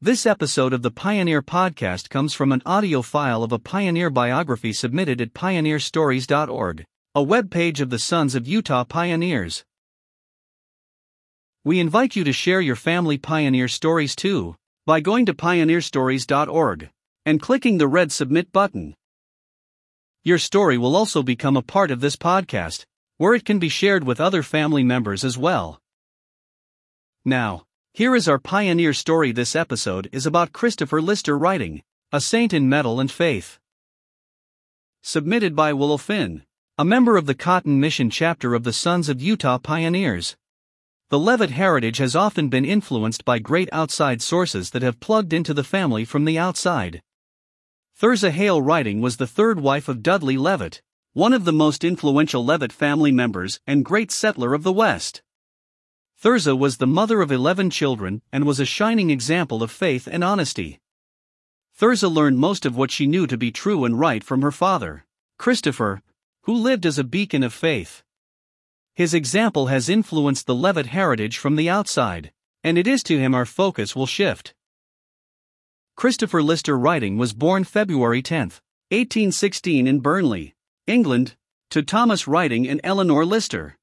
This episode of the Pioneer Podcast comes from an audio file of a pioneer biography submitted at pioneerstories.org, a webpage of the Sons of Utah Pioneers. We invite you to share your family pioneer stories too by going to pioneerstories.org and clicking the red submit button. Your story will also become a part of this podcast, where it can be shared with other family members as well. Now, here is our pioneer story. This episode is about Christopher Lister Riding, a saint in metal and faith. Submitted by Willow Finn, a member of the Cotton Mission chapter of the Sons of Utah Pioneers. The Leavitt heritage has often been influenced by great outside sources that have plugged into the family from the outside. Thirza Hale Riding was the third wife of Dudley Leavitt, one of the most influential Leavitt family members and great settler of the West. Thirza was the mother of 11 children and was a shining example of faith and honesty. Thirza learned most of what she knew to be true and right from her father, Christopher, who lived as a beacon of faith. His example has influenced the Leavitt heritage from the outside, and it is to him our focus will shift. Christopher Lister Riding was born February 10, 1816 in Burnley, England, to Thomas Riding and Eleanor Lister.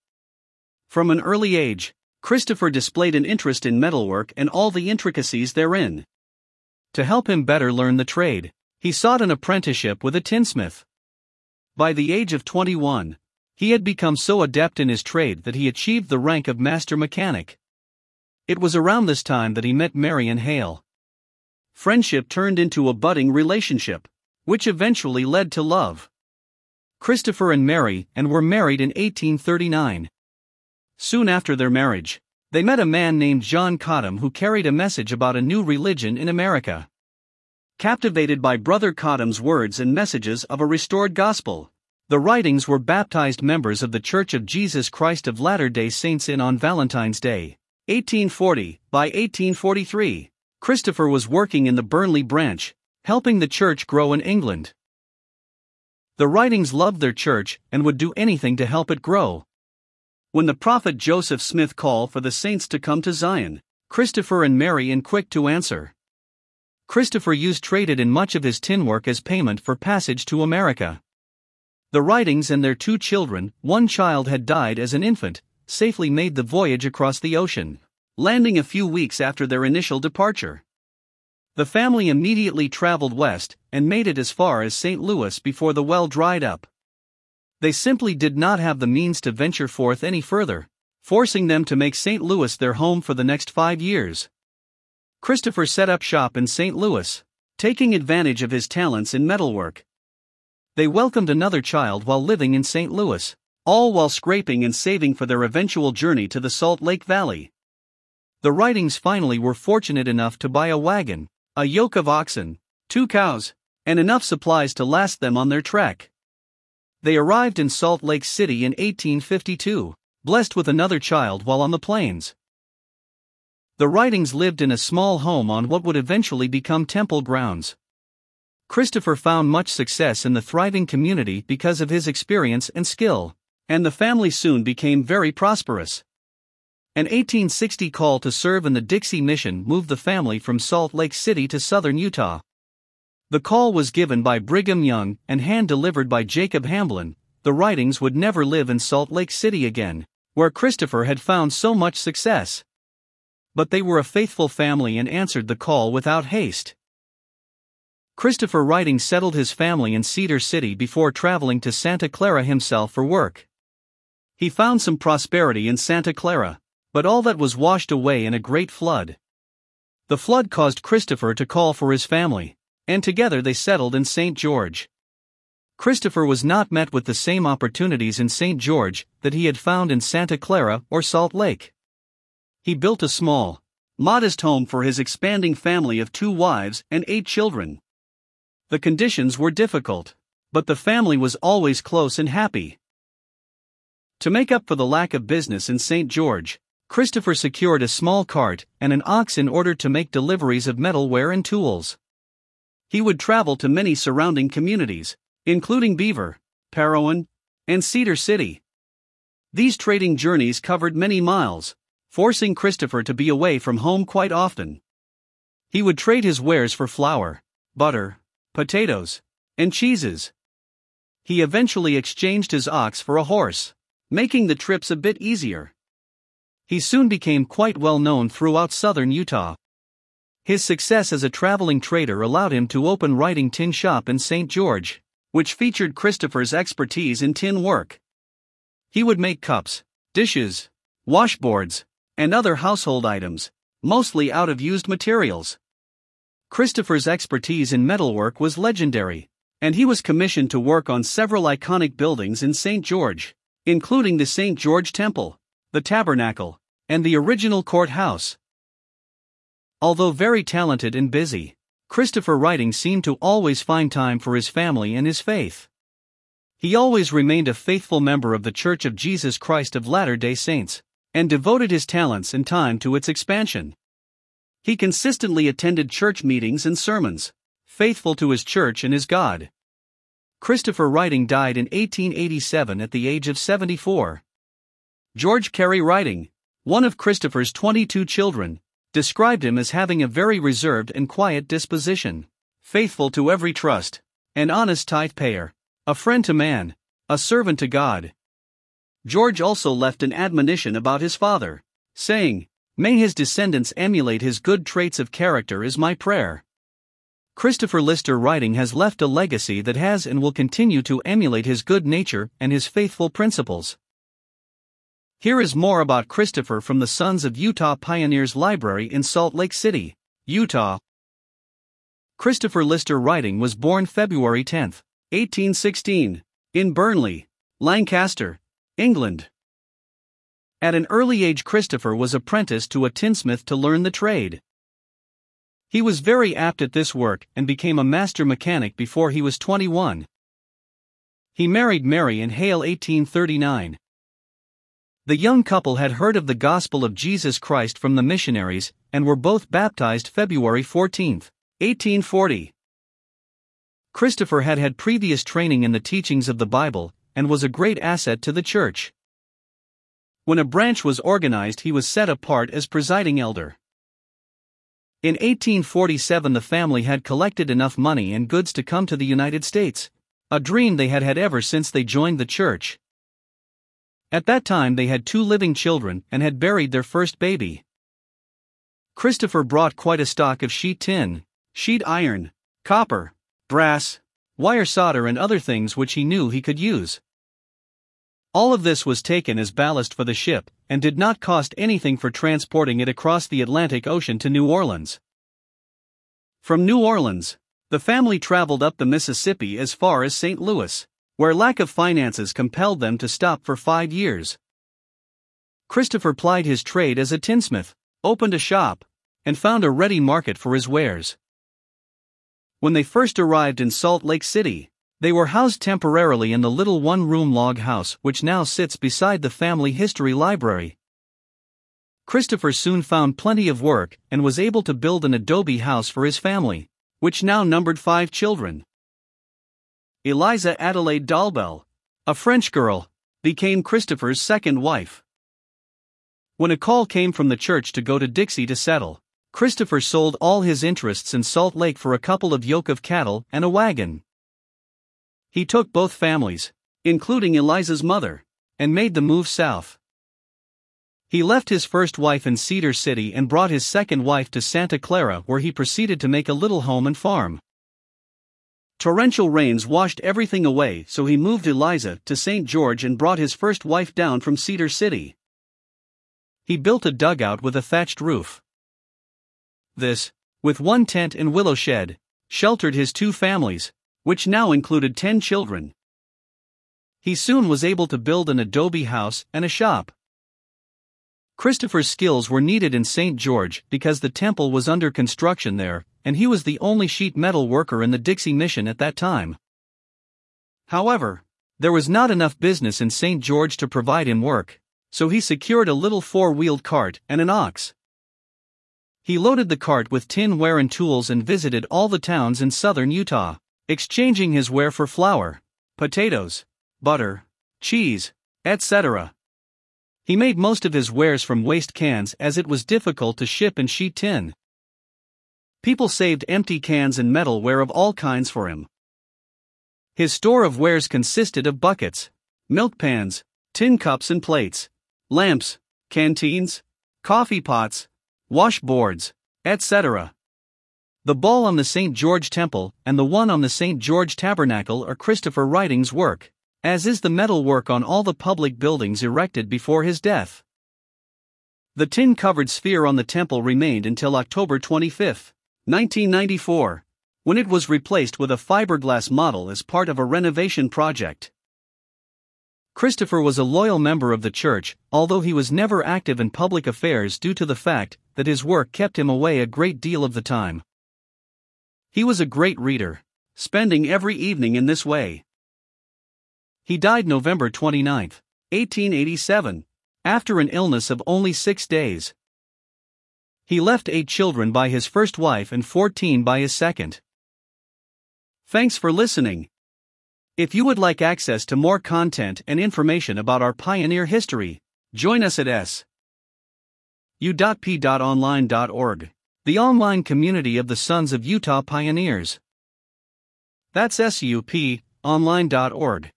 From an early age, Christopher displayed an interest in metalwork and all the intricacies therein. To help him better learn the trade, he sought an apprenticeship with a tinsmith. By the age of 21, he had become so adept in his trade that he achieved the rank of master mechanic. It was around this time that he met Marian Hale. Friendship turned into a budding relationship, which eventually led to love. Christopher and Mary Ann were married in 1839. Soon after their marriage, they met a man named John Cottam who carried a message about a new religion in America. Captivated by Brother Cottam's words and messages of a restored gospel, the Ridings were baptized members of the Church of Jesus Christ of Latter day Saints in on Valentine's Day, 1840. By 1843, Christopher was working in the Burnley branch, helping the church grow in England. The Ridings loved their church and would do anything to help it grow. When the prophet Joseph Smith called for the saints to come to Zion, Christopher and Mary Ann quick to answer. Christopher used traded in much of his tin work as payment for passage to America. The Ridings and their two children, one child had died as an infant, safely made the voyage across the ocean, landing a few weeks after their initial departure. The family immediately traveled west and made it as far as St. Louis before the well dried up. They simply did not have the means to venture forth any further, forcing them to make St. Louis their home for the next five years. Christopher set up shop in St. Louis, taking advantage of his talents in metalwork. They welcomed another child while living in St. Louis, all while scraping and saving for their eventual journey to the Salt Lake Valley. The Ridings finally were fortunate enough to buy a wagon, a yoke of oxen, two cows, and enough supplies to last them on their trek. They arrived in Salt Lake City in 1852, blessed with another child while on the plains. The Ridings lived in a small home on what would eventually become temple grounds. Christopher found much success in the thriving community because of his experience and skill, and the family soon became very prosperous. An 1860 call to serve in the Dixie Mission moved the family from Salt Lake City to southern Utah. The call was given by Brigham Young and hand delivered by Jacob Hamblin. The Ridings would never live in Salt Lake City again, where Christopher had found so much success. But they were a faithful family and answered the call without haste. Christopher Riding settled his family in Cedar City before traveling to Santa Clara himself for work. He found some prosperity in Santa Clara, but all that was washed away in a great flood. The flood caused Christopher to call for his family and together they settled in St. George. Christopher was not met with the same opportunities in St. George that he had found in Santa Clara or Salt Lake. He built a small, modest home for his expanding family of two wives and eight children. The conditions were difficult, but the family was always close and happy. To make up for the lack of business in St. George, Christopher secured a small cart and an ox in order to make deliveries of metalware and tools he would travel to many surrounding communities, including Beaver, Parowan, and Cedar City. These trading journeys covered many miles, forcing Christopher to be away from home quite often. He would trade his wares for flour, butter, potatoes, and cheeses. He eventually exchanged his ox for a horse, making the trips a bit easier. He soon became quite well known throughout southern Utah. His success as a traveling trader allowed him to open Riding Tin Shop in St. George, which featured Christopher's expertise in tin work. He would make cups, dishes, washboards, and other household items, mostly out of used materials. Christopher's expertise in metalwork was legendary, and he was commissioned to work on several iconic buildings in St. George, including the St. George Temple, the Tabernacle, and the original courthouse. Although very talented and busy, Christopher Riding seemed to always find time for his family and his faith. He always remained a faithful member of the Church of Jesus Christ of Latter day Saints, and devoted his talents and time to its expansion. He consistently attended church meetings and sermons, faithful to his church and his God. Christopher Riding died in 1887 at the age of 74. George Carey Riding, one of Christopher's 22 children, described him as having a very reserved and quiet disposition, faithful to every trust, an honest tithe payer, a friend to man, a servant to God. George also left an admonition about his father, saying, May his descendants emulate his good traits of character, is my prayer. Christopher Lister Riding has left a legacy that has and will continue to emulate his good nature and his faithful principles. Here is more about Christopher from the Sons of Utah Pioneers Library in Salt Lake City, Utah. Christopher Lister Riding was born February 10, 1816, in Burnley, Lancaster, England. At an early age, Christopher was apprenticed to a tinsmith to learn the trade. He was very apt at this work and became a master mechanic before he was 21. He married Mary in Hale 1839. The young couple had heard of the gospel of Jesus Christ from the missionaries and were both baptized February 14, 1840. Christopher had had previous training in the teachings of the Bible and was a great asset to the church. When a branch was organized, he was set apart as presiding elder. In 1847, the family had collected enough money and goods to come to the United States, a dream they had had ever since they joined the church. At that time, they had two living children and had buried their first baby. Christopher brought quite a stock of sheet tin, sheet iron, copper, brass, wire solder, and other things which he knew he could use. All of this was taken as ballast for the ship and did not cost anything for transporting it across the Atlantic Ocean to New Orleans. From New Orleans, the family traveled up the Mississippi as far as St. Louis where lack of finances compelled them to stop for five years. Christopher plied his trade as a tinsmith, opened a shop, and found a ready market for his wares. When they first arrived in Salt Lake City, they were housed temporarily in the little one room log house which now sits beside the family history library. Christopher soon found plenty of work and was able to build an adobe house for his family, which now numbered five children. Eliza Adelaide Dalbel, a French girl, became Christopher's second wife. When a call came from the church to go to Dixie to settle, Christopher sold all his interests in Salt Lake for a couple of yoke of cattle and a wagon. He took both families, including Eliza's mother, and made the move south. He left his first wife in Cedar City and brought his second wife to Santa Clara, where he proceeded to make a little home and farm. Torrential rains washed everything away, so he moved Eliza to St. George and brought his first wife down from Cedar City. He built a dugout with a thatched roof. This, with one tent and willow shed, sheltered his two families, which now included ten children. He soon was able to build an adobe house and a shop. Christopher's skills were needed in St. George because the temple was under construction there, and he was the only sheet metal worker in the Dixie mission at that time. However, there was not enough business in St. George to provide him work, so he secured a little four wheeled cart and an ox. He loaded the cart with tin ware and tools and visited all the towns in southern Utah, exchanging his ware for flour, potatoes, butter, cheese, etc. He made most of his wares from waste cans as it was difficult to ship in sheet tin. People saved empty cans and metalware of all kinds for him. His store of wares consisted of buckets, milk pans, tin cups and plates, lamps, canteens, coffee pots, washboards, etc. The ball on the St. George Temple and the one on the St. George Tabernacle are Christopher Riding's work, as is the metalwork on all the public buildings erected before his death. The tin covered sphere on the temple remained until October 25, 1994, when it was replaced with a fiberglass model as part of a renovation project. Christopher was a loyal member of the church, although he was never active in public affairs due to the fact that his work kept him away a great deal of the time. He was a great reader, spending every evening in this way. He died November 29, 1887, after an illness of only six days. He left eight children by his first wife and 14 by his second. Thanks for listening. If you would like access to more content and information about our pioneer history, join us at su.p.online.org, the online community of the Sons of Utah Pioneers. That's suponline.org.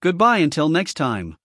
Goodbye until next time.